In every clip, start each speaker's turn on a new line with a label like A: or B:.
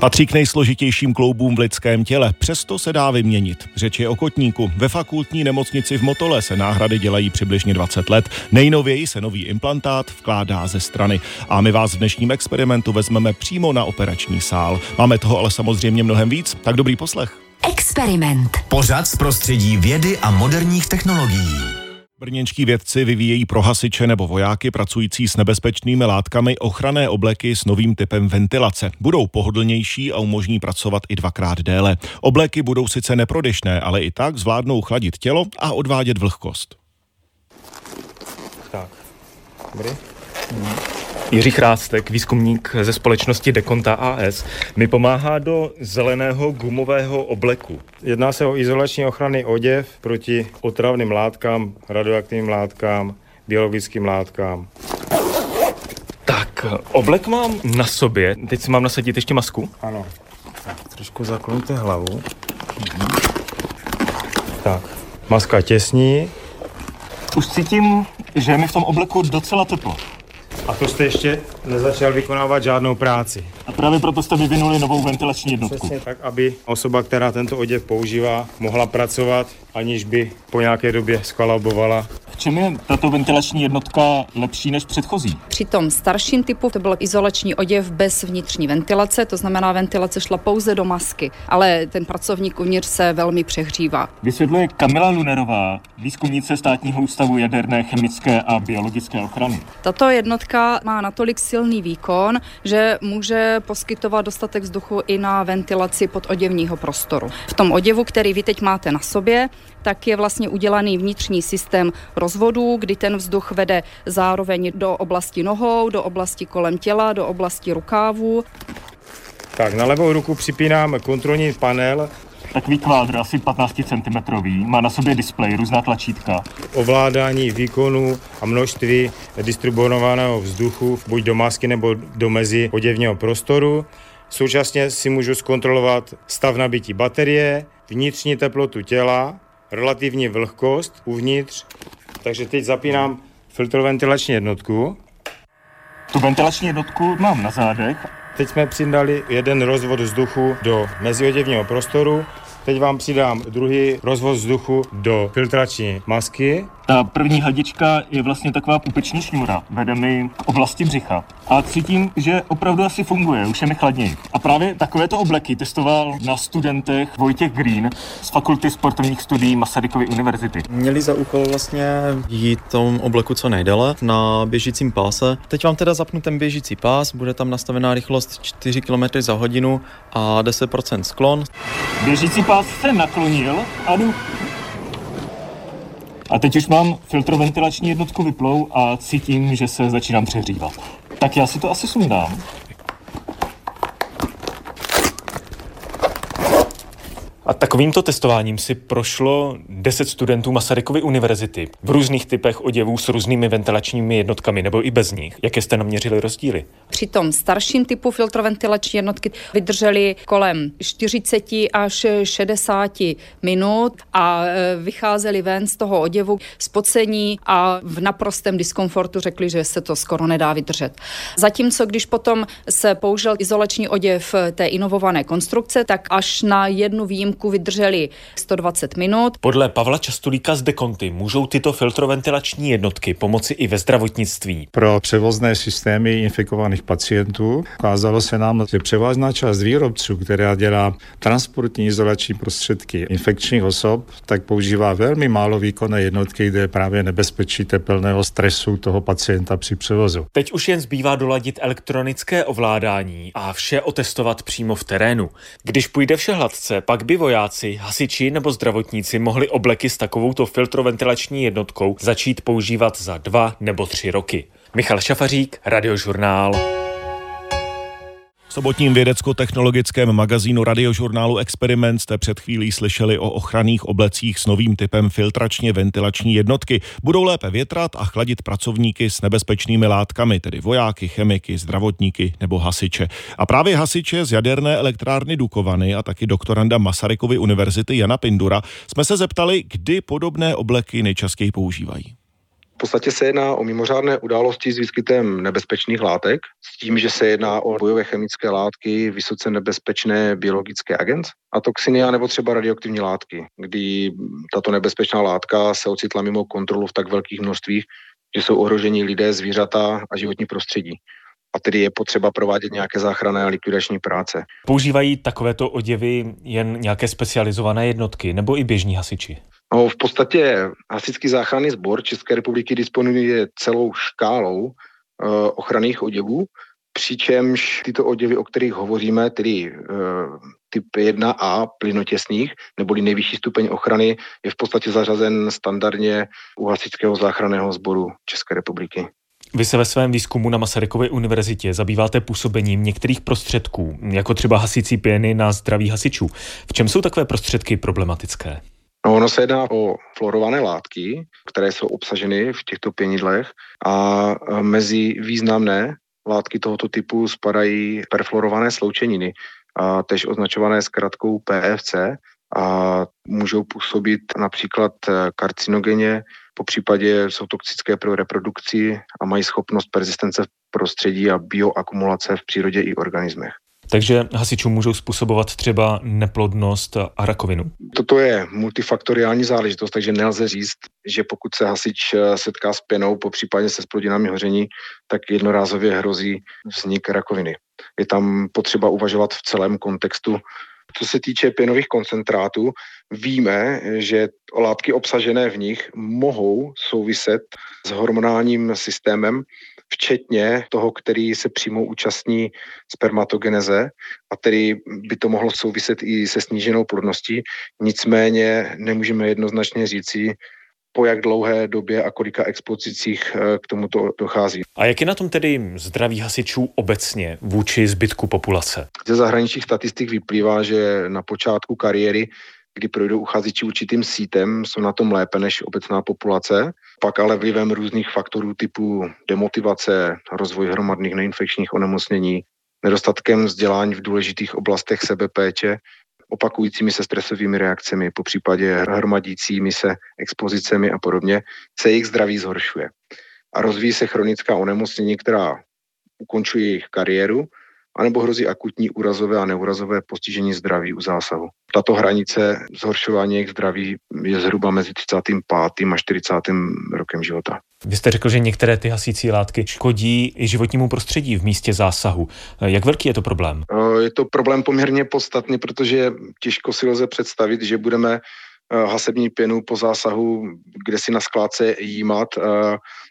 A: Patří k nejsložitějším kloubům v lidském těle, přesto se dá vyměnit. Řeč je o kotníku. Ve fakultní nemocnici v Motole se náhrady dělají přibližně 20 let. Nejnověji se nový implantát vkládá ze strany. A my vás v dnešním experimentu vezmeme přímo na operační sál. Máme toho ale samozřejmě mnohem víc, tak dobrý poslech.
B: Experiment. Pořad z prostředí vědy a moderních technologií.
A: Brněnští vědci vyvíjejí pro hasiče nebo vojáky pracující s nebezpečnými látkami ochranné obleky s novým typem ventilace. Budou pohodlnější a umožní pracovat i dvakrát déle. Obleky budou sice neprodešné, ale i tak zvládnou chladit tělo a odvádět vlhkost.
C: Tak, dobrý. Hmm. Jiří Chrástek, výzkumník ze společnosti Dekonta AS, mi pomáhá do zeleného gumového obleku.
D: Jedná se o izolační ochranný oděv proti otravným látkám, radioaktivním látkám, biologickým látkám.
C: Tak, oblek mám na sobě. Teď si mám nasadit ještě masku?
D: Ano. Tak, trošku zakloňte hlavu. Tak, maska těsní.
C: Už cítím, že je mi v tom obleku docela teplo.
D: A to jste ještě nezačal vykonávat žádnou práci.
C: A právě proto jste vyvinuli novou ventilační jednotku.
D: Přesně tak, aby osoba, která tento oděv používá, mohla pracovat, aniž by po nějaké době skalabovala
C: v čem je tato ventilační jednotka lepší než předchozí?
E: Při tom starším typu to byl izolační oděv bez vnitřní ventilace, to znamená ventilace šla pouze do masky, ale ten pracovník uvnitř se velmi přehřívá.
C: Vysvětluje Kamila Lunerová, výzkumnice státního ústavu jaderné, chemické a biologické ochrany.
E: Tato jednotka má natolik silný výkon, že může poskytovat dostatek vzduchu i na ventilaci pododěvního prostoru. V tom oděvu, který vy teď máte na sobě, tak je vlastně udělaný vnitřní systém rozvodů, kdy ten vzduch vede zároveň do oblasti nohou, do oblasti kolem těla, do oblasti rukávu.
D: Tak, na levou ruku připínám kontrolní panel,
C: Takový kvádr, asi 15 cm, má na sobě displej, různá tlačítka.
D: Ovládání výkonu a množství distribuovaného vzduchu, buď do masky nebo do mezi oděvního prostoru. Současně si můžu zkontrolovat stav nabití baterie, vnitřní teplotu těla, relativní vlhkost uvnitř. Takže teď zapínám filtroventilační jednotku.
C: Tu ventilační jednotku mám na zádech.
D: Teď jsme přidali jeden rozvod vzduchu do mezioděvního prostoru. Teď vám přidám druhý rozvod vzduchu do filtrační masky.
C: Ta první hadička je vlastně taková pupeční šňůra, vede mi k oblasti břicha. A cítím, že opravdu asi funguje, už je mi chladněji. A právě takovéto obleky testoval na studentech Vojtěch Green z Fakulty sportovních studií Masarykovy univerzity.
F: Měli za úkol vlastně jít tom obleku co nejdéle na běžícím páse. Teď vám teda zapnu ten běžící pás, bude tam nastavená rychlost 4 km za hodinu a 10% sklon.
C: Běžící pás se naklonil a jdu a teď už mám filtroventilační jednotku vyplou a cítím, že se začínám přehřívat. Tak já si to asi sundám. A takovýmto testováním si prošlo 10 studentů Masarykovy univerzity v různých typech oděvů s různými ventilačními jednotkami nebo i bez nich. Jaké jste naměřili rozdíly?
E: Při tom starším typu filtroventilační jednotky vydrželi kolem 40 až 60 minut a e, vycházeli ven z toho oděvu spocení a v naprostém diskomfortu řekli, že se to skoro nedá vydržet. Zatímco když potom se použil izolační oděv té inovované konstrukce, tak až na jednu výjimku výjimku vydrželi 120 minut.
C: Podle Pavla Častulíka z Dekonty můžou tyto filtroventilační jednotky pomoci i ve zdravotnictví.
G: Pro převozné systémy infikovaných pacientů ukázalo se nám, že převážná část výrobců, která dělá transportní izolační prostředky infekčních osob, tak používá velmi málo výkonné jednotky, kde je právě nebezpečí tepelného stresu toho pacienta při převozu.
C: Teď už jen zbývá doladit elektronické ovládání a vše otestovat přímo v terénu. Když půjde vše hladce, pak by vojáci, hasiči nebo zdravotníci mohli obleky s takovouto filtroventilační jednotkou začít používat za dva nebo tři roky. Michal Šafařík, Radiožurnál
A: sobotním vědecko-technologickém magazínu radiožurnálu Experiment jste před chvílí slyšeli o ochranných oblecích s novým typem filtračně ventilační jednotky. Budou lépe větrat a chladit pracovníky s nebezpečnými látkami, tedy vojáky, chemiky, zdravotníky nebo hasiče. A právě hasiče z jaderné elektrárny Dukovany a taky doktoranda Masarykovy univerzity Jana Pindura jsme se zeptali, kdy podobné obleky nejčastěji používají.
H: V podstatě se jedná o mimořádné události s výskytem nebezpečných látek, s tím, že se jedná o bojové chemické látky, vysoce nebezpečné biologické agent a toxiny, nebo třeba radioaktivní látky, kdy tato nebezpečná látka se ocitla mimo kontrolu v tak velkých množstvích, že jsou ohroženi lidé, zvířata a životní prostředí a tedy je potřeba provádět nějaké záchranné a likvidační práce.
C: Používají takovéto oděvy jen nějaké specializované jednotky nebo i běžní hasiči?
H: No, v podstatě Hasičský záchranný sbor České republiky disponuje celou škálou uh, ochranných oděvů, přičemž tyto oděvy, o kterých hovoříme, tedy uh, typ 1A plynotěsných, neboli nejvyšší stupeň ochrany, je v podstatě zařazen standardně u Hasičského záchranného sboru České republiky.
C: Vy se ve svém výzkumu na Masarykově univerzitě zabýváte působením některých prostředků, jako třeba hasící pěny na zdraví hasičů. V čem jsou takové prostředky problematické?
H: No, ono se jedná o fluorované látky, které jsou obsaženy v těchto pěnidlech a mezi významné látky tohoto typu spadají perfluorované sloučeniny, a tež označované zkratkou PFC a můžou působit například karcinogeně, po případě jsou toxické pro reprodukci a mají schopnost persistence v prostředí a bioakumulace v přírodě i organismech.
C: Takže hasičům můžou způsobovat třeba neplodnost a rakovinu.
H: Toto je multifaktoriální záležitost, takže nelze říct, že pokud se hasič eh, setká s pěnou, po případě se splodinami hoření, tak jednorázově hrozí vznik rakoviny. Je tam potřeba uvažovat v celém kontextu co se týče pěnových koncentrátů, víme, že látky obsažené v nich mohou souviset s hormonálním systémem, včetně toho, který se přímo účastní spermatogeneze a tedy by to mohlo souviset i se sníženou plodností. Nicméně nemůžeme jednoznačně říci, po jak dlouhé době a kolika expozicích eh, k tomuto dochází.
C: A jak je na tom tedy zdraví hasičů obecně vůči zbytku populace?
H: Ze zahraničních statistik vyplývá, že na počátku kariéry kdy projdou uchazeči určitým sítem, jsou na tom lépe než obecná populace. Pak ale vlivem různých faktorů typu demotivace, rozvoj hromadných neinfekčních onemocnění, nedostatkem vzdělání v důležitých oblastech sebepéče opakujícími se stresovými reakcemi, po případě hromadícími se expozicemi a podobně, se jejich zdraví zhoršuje. A rozvíjí se chronická onemocnění, která ukončuje jejich kariéru, anebo hrozí akutní úrazové a neurazové postižení zdraví u zásahu. Tato hranice zhoršování jejich zdraví je zhruba mezi 35. a 40. rokem života.
C: Vy jste řekl, že některé ty hasící látky škodí i životnímu prostředí v místě zásahu. Jak velký je to problém?
H: Je to problém poměrně podstatný, protože těžko si lze představit, že budeme hasební pěnu po zásahu, kde si na skládce jímat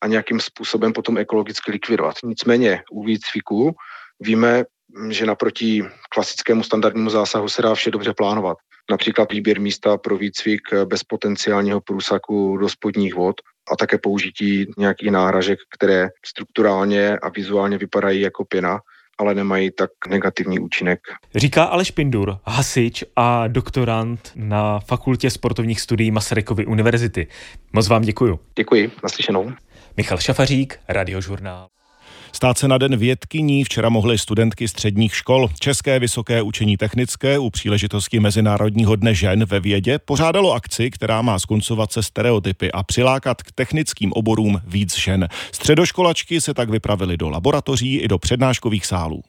H: a nějakým způsobem potom ekologicky likvidovat. Nicméně u výcviku víme, že naproti klasickému standardnímu zásahu se dá vše dobře plánovat. Například výběr místa pro výcvik bez potenciálního průsaku do spodních vod a také použití nějakých náhražek, které strukturálně a vizuálně vypadají jako pěna, ale nemají tak negativní účinek.
C: Říká Aleš Pindur, hasič a doktorant na Fakultě sportovních studií Masarykovy univerzity. Moc vám děkuju.
H: Děkuji, naslyšenou.
C: Michal Šafařík, Radiožurnál.
A: Stát se na den vědkyní včera mohly studentky středních škol. České vysoké učení technické u příležitosti Mezinárodního dne žen ve vědě pořádalo akci, která má skoncovat se stereotypy a přilákat k technickým oborům víc žen. Středoškolačky se tak vypravily do laboratoří i do přednáškových sálů.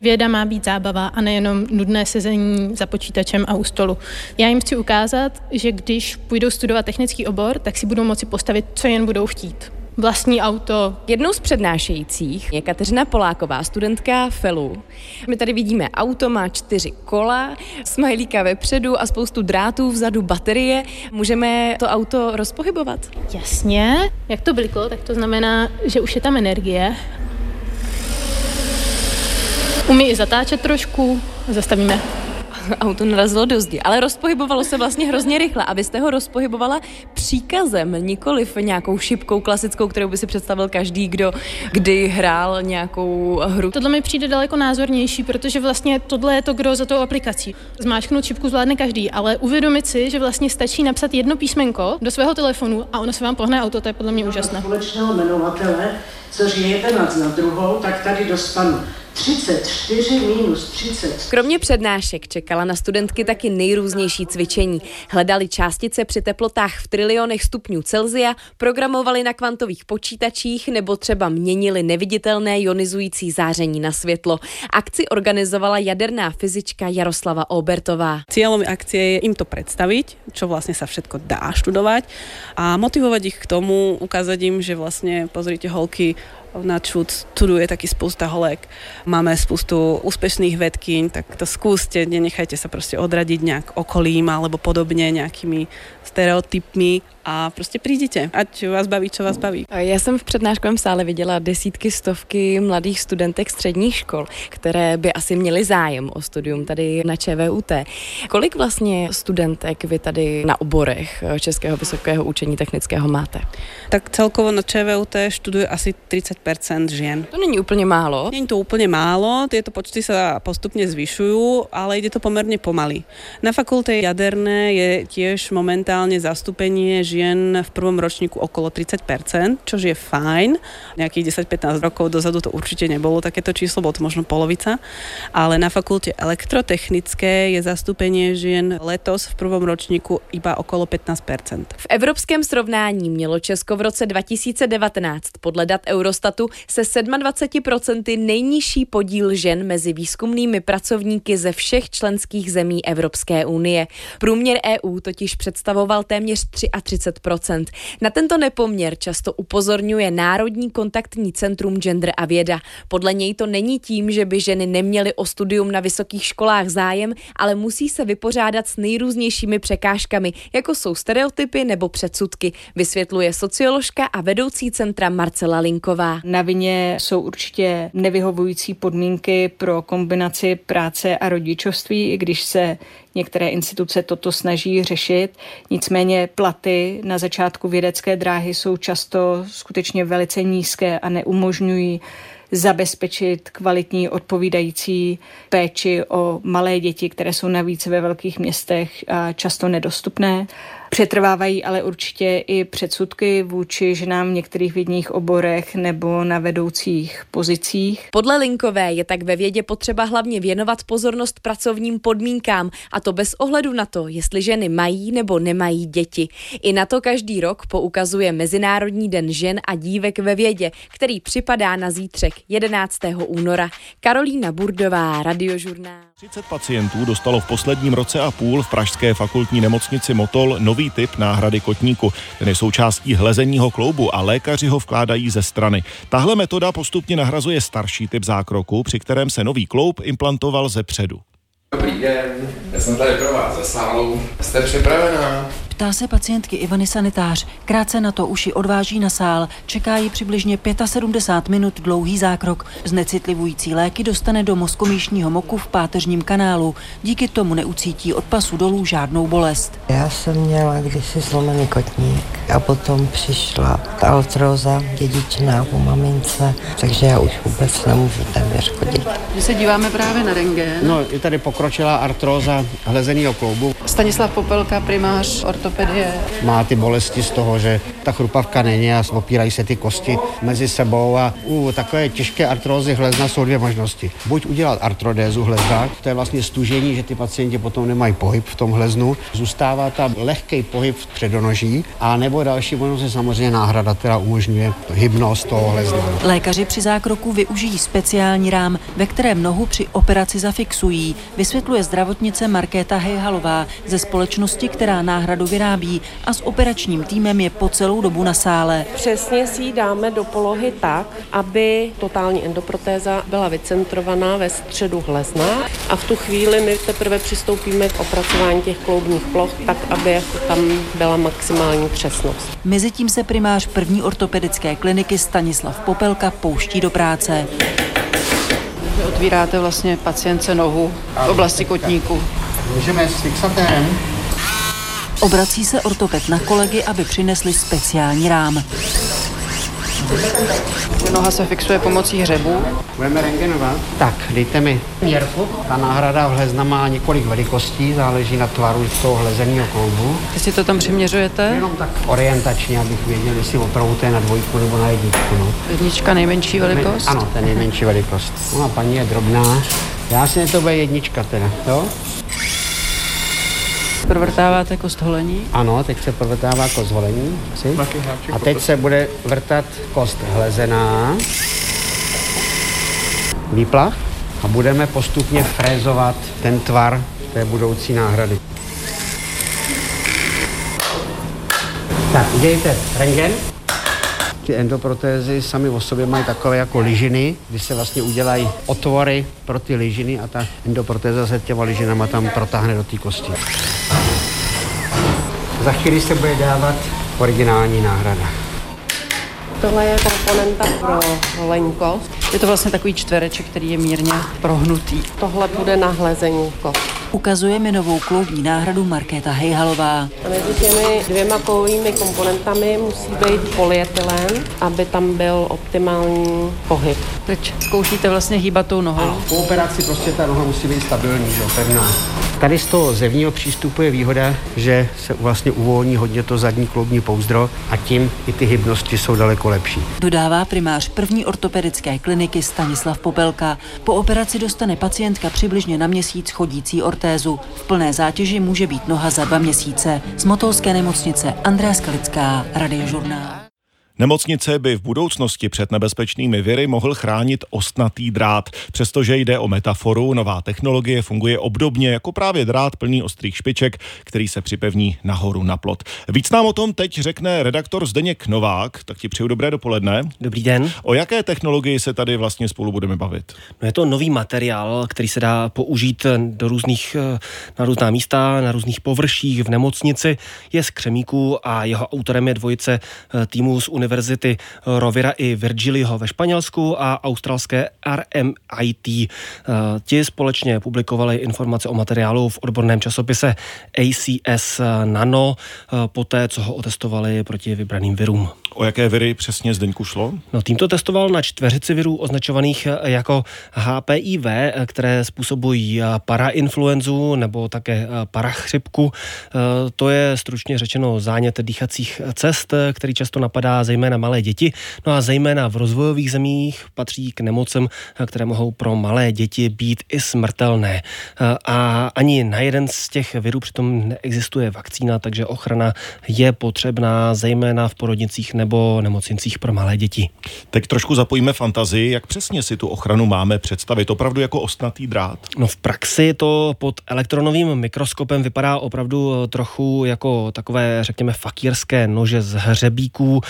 I: Věda má být zábava a nejenom nudné sezení za počítačem a u stolu. Já jim chci ukázat, že když půjdou studovat technický obor, tak si budou moci postavit, co jen budou chtít vlastní auto.
J: Jednou z přednášejících je Kateřina Poláková, studentka FELu. My tady vidíme auto, má čtyři kola, smajlíka vepředu a spoustu drátů vzadu, baterie. Můžeme to auto rozpohybovat?
I: Jasně. Jak to bliklo, tak to znamená, že už je tam energie. Umí i zatáčet trošku, zastavíme
J: auto narazilo do zdi, ale rozpohybovalo se vlastně hrozně rychle a vy jste ho rozpohybovala příkazem, nikoliv nějakou šipkou klasickou, kterou by si představil každý, kdo kdy hrál nějakou hru.
I: Tohle mi přijde daleko názornější, protože vlastně tohle je to kdo za tou aplikací. Zmáčknout šipku zvládne každý, ale uvědomit si, že vlastně stačí napsat jedno písmenko do svého telefonu a ono se vám pohne auto, to je podle mě úžasné.
K: Společného jmenovatele, což je jeden nad na druhou, tak tady dostanu
J: 34 minus 30. Kromě přednášek čekala na studentky taky nejrůznější cvičení. Hledali částice při teplotách v trilionech stupňů Celzia, programovali na kvantových počítačích nebo třeba měnili neviditelné ionizující záření na světlo. Akci organizovala jaderná fyzička Jaroslava Obertová.
K: Cílem akcie je jim to představit, čo vlastně se všetko dá študovat a motivovat ich k tomu, ukázat jim, že vlastně, pozrite holky, na ČUD je taky spousta holek. Máme spoustu úspěšných vedkyň, tak to zkuste, nenechajte se prostě odradit nějak okolím alebo podobně nějakými stereotypmi a prostě přijdete, ať vás baví, co vás baví.
J: Já jsem v přednáškovém sále viděla desítky, stovky mladých studentek středních škol, které by asi měly zájem o studium tady na ČVUT. Kolik vlastně studentek vy tady na oborech Českého vysokého učení technického máte?
K: Tak celkovo na ČVUT študuje asi 30% žien.
J: To není úplně málo.
K: Není to úplně málo, tyto počty se postupně zvyšují, ale jde to poměrně pomaly. Na fakulte jaderné je těž momentálně zastupení žien v prvom ročníku okolo 30%, čo je fajn. Nejakých 10-15 rokov dozadu to určite nebolo takéto číslo, bolo to možno polovica. Ale na fakulte elektrotechnické je zastúpenie žien letos v prvom ročníku iba okolo 15%.
J: V evropském srovnání mělo Česko v roce 2019 podle dat Eurostatu se 27% nejnižší podíl žen mezi výzkumnými pracovníky ze všech členských zemí Evropské unie. Průměr EU totiž představoval téměř 33 30 Na tento nepoměr často upozorňuje Národní kontaktní centrum Gender a věda. Podle něj to není tím, že by ženy neměly o studium na vysokých školách zájem, ale musí se vypořádat s nejrůznějšími překážkami, jako jsou stereotypy nebo předsudky, vysvětluje socioložka a vedoucí centra Marcela Linková.
E: Na vině jsou určitě nevyhovující podmínky pro kombinaci práce a rodičovství, i když se Některé instituce toto snaží řešit, nicméně platy na začátku vědecké dráhy jsou často skutečně velice nízké a neumožňují zabezpečit kvalitní odpovídající péči o malé děti, které jsou navíc ve velkých městech často nedostupné. Přetrvávají ale určitě i předsudky vůči ženám v některých vědních oborech nebo na vedoucích pozicích.
J: Podle Linkové je tak ve vědě potřeba hlavně věnovat pozornost pracovním podmínkám a to bez ohledu na to, jestli ženy mají nebo nemají děti. I na to každý rok poukazuje Mezinárodní den žen a dívek ve vědě, který připadá na zítřek 11. února. Karolína Burdová, Radiožurnál.
A: 30 pacientů dostalo v posledním roce a půl v Pražské fakultní nemocnici Motol nový typ náhrady kotníku. Ten je součástí hlezeního kloubu a lékaři ho vkládají ze strany. Tahle metoda postupně nahrazuje starší typ zákroku, při kterém se nový kloub implantoval ze předu.
L: Dobrý den, já jsem tady pro vás ze sálu. Jste připravená?
M: Ptá se pacientky Ivany sanitář. Krátce na to uši odváží na sál. Čeká ji přibližně 75 minut dlouhý zákrok. Znecitlivující léky dostane do mozkomíšního moku v páteřním kanálu. Díky tomu neucítí od pasu dolů žádnou bolest.
N: Já jsem měla kdysi zlomený kotník a potom přišla ta artróza dědičná po mamince, takže já už vůbec nemůžu téměř chodit.
O: My se díváme právě na rengén.
P: No, je tady pokročilá artróza hlezeného kloubu.
O: Stanislav Popelka, primář ortopedie ortopedie.
P: Má ty bolesti z toho, že ta chrupavka není a opírají se ty kosti mezi sebou a u takové těžké artrózy hlezna jsou dvě možnosti. Buď udělat artrodézu hlezna, to je vlastně stužení, že ty pacienti potom nemají pohyb v tom hleznu, zůstává tam lehký pohyb v předonoží, a nebo další možnost je samozřejmě náhrada, která umožňuje hybnost toho hlezna.
M: Lékaři při zákroku využijí speciální rám, ve kterém nohu při operaci zafixují, vysvětluje zdravotnice Markéta Hejhalová ze společnosti, která náhradu vyrábí a s operačním týmem je po celou dobu na sále.
Q: Přesně si ji dáme do polohy tak, aby totální endoprotéza byla vycentrovaná ve středu hlezna a v tu chvíli my teprve přistoupíme k opracování těch kloubních ploch tak, aby jako tam byla maximální přesnost.
M: Mezitím se primář první ortopedické kliniky Stanislav Popelka pouští do práce.
O: Otvíráte vlastně pacience nohu v oblasti kotníku.
P: Můžeme s fixatem
M: Obrací se ortoped na kolegy, aby přinesli speciální rám.
O: Noha se fixuje pomocí hřebu.
P: Budeme rengenovat? Tak, dejte mi měrku. Ta náhrada vhlezna má několik velikostí, záleží na tvaru toho hlezeného kloubu.
O: Vy si to tam přiměřujete?
P: Jenom tak orientačně, abych věděl, jestli opravdu to je na dvojku nebo na jedničku. No.
O: Jednička nejmenší velikost?
P: Ano, to je nejmenší velikost. No a paní je drobná. Já si to bude jednička teda, jo?
O: Provrtáváte kost holení?
P: Ano, teď se provrtává kost holení. Si? A teď se bude vrtat kost hlezená. Výplach. A budeme postupně frézovat ten tvar té budoucí náhrady. Tak, udělejte rengen. Ty endoprotézy sami o sobě mají takové jako ližiny, kdy se vlastně udělají otvory pro ty ližiny a ta endoprotéza se těma ližinama tam protáhne do té kosti. Za chvíli se bude dávat originální náhrada.
Q: Tohle je komponenta pro holení kost.
O: Je to vlastně takový čtvereček, který je mírně prohnutý.
Q: Tohle bude na hlezení kost.
M: Ukazuje mi novou kloubní náhradu Markéta Hejhalová.
Q: A mezi těmi dvěma kovovými komponentami musí být polyetylen, aby tam byl optimální pohyb.
O: Teď zkoušíte vlastně hýbat tou nohou.
P: Ano, po operaci prostě ta noha musí být stabilní, že, pevná. Tady z toho zevního přístupu je výhoda, že se vlastně uvolní hodně to zadní kloubní pouzdro a tím i ty hybnosti jsou daleko lepší.
M: Dodává primář první ortopedické kliniky Stanislav Popelka. Po operaci dostane pacientka přibližně na měsíc chodící ortézu. V plné zátěži může být noha za dva měsíce. Z Motolské nemocnice Andrea Skalická, Radiožurnál.
A: Nemocnice by v budoucnosti před nebezpečnými viry mohl chránit ostnatý drát. Přestože jde o metaforu, nová technologie funguje obdobně jako právě drát plný ostrých špiček, který se připevní nahoru na plot. Víc nám o tom teď řekne redaktor Zdeněk Novák, tak ti přeju dobré dopoledne.
R: Dobrý den.
A: O jaké technologii se tady vlastně spolu budeme bavit?
R: No je to nový materiál, který se dá použít do různých, na různá místa, na různých površích v nemocnici. Je z křemíku a jeho autorem je dvojice týmu z univerzity Rovira i Virgilio ve Španělsku a australské RMIT. Ti společně publikovali informace o materiálu v odborném časopise ACS Nano, poté co ho otestovali proti vybraným virům.
A: O jaké viry přesně Zdeňku šlo?
R: No, tým to testoval na čtveřici virů označovaných jako HPIV, které způsobují parainfluenzu nebo také parachřipku. To je stručně řečeno zánět dýchacích cest, který často napadá zejména malé děti. No a zejména v rozvojových zemích patří k nemocem, které mohou pro malé děti být i smrtelné. A ani na jeden z těch virů přitom neexistuje vakcína, takže ochrana je potřebná zejména v porodnicích nebo nemocnicích pro malé děti.
A: Teď trošku zapojíme fantazii, jak přesně si tu ochranu máme představit, opravdu jako ostnatý drát?
R: No v praxi to pod elektronovým mikroskopem vypadá opravdu trochu jako takové, řekněme, fakírské nože z hřebíků,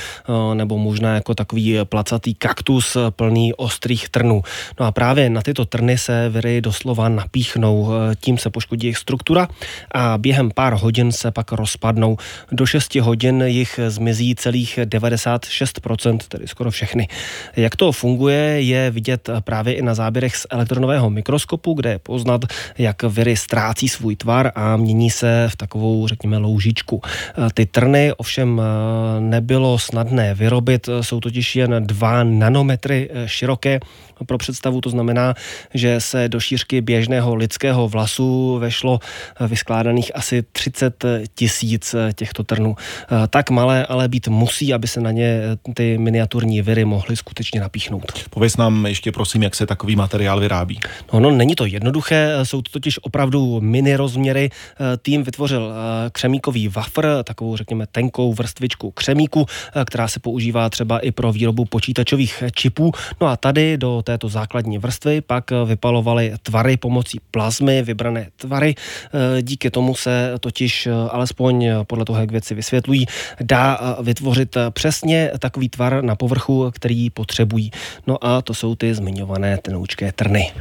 R: nebo možná jako takový placatý kaktus plný ostrých trnů. No a právě na tyto trny se viry doslova napíchnou, tím se poškodí jejich struktura a během pár hodin se pak rozpadnou. Do 6 hodin jich zmizí celých 96%, tedy skoro všechny. Jak to funguje, je vidět právě i na záběrech z elektronového mikroskopu, kde je poznat, jak viry ztrácí svůj tvar a mění se v takovou, řekněme, loužičku. Ty trny ovšem nebylo snadné vyrobit, jsou totiž jen 2 nanometry široké. Pro představu to znamená, že se do šířky běžného lidského vlasu vešlo vyskládaných asi 30 tisíc těchto trnů. Tak malé ale být musí, aby se na ně ty miniaturní viry mohly skutečně napíchnout.
A: Pověz nám ještě prosím, jak se takový materiál vyrábí.
R: No, no není to jednoduché, jsou to totiž opravdu mini rozměry. Tým vytvořil křemíkový wafer, takovou řekněme tenkou vrstvičku křemíku, která se používá třeba i pro výrobu počítačových čipů. No a tady do této základní vrstvy pak vypalovaly tvary pomocí plazmy, vybrané tvary. Díky tomu se totiž, alespoň podle toho, jak věci vysvětlují, dá vytvořit přesně takový tvar na povrchu, který potřebují. No a to jsou ty zmiňované tenoučké trny.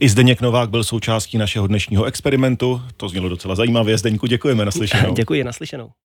A: I Zdeněk Novák byl součástí našeho dnešního experimentu. To znělo docela zajímavě. Zdeňku, děkujeme naslyšenou.
R: Děkuji, naslyšenou.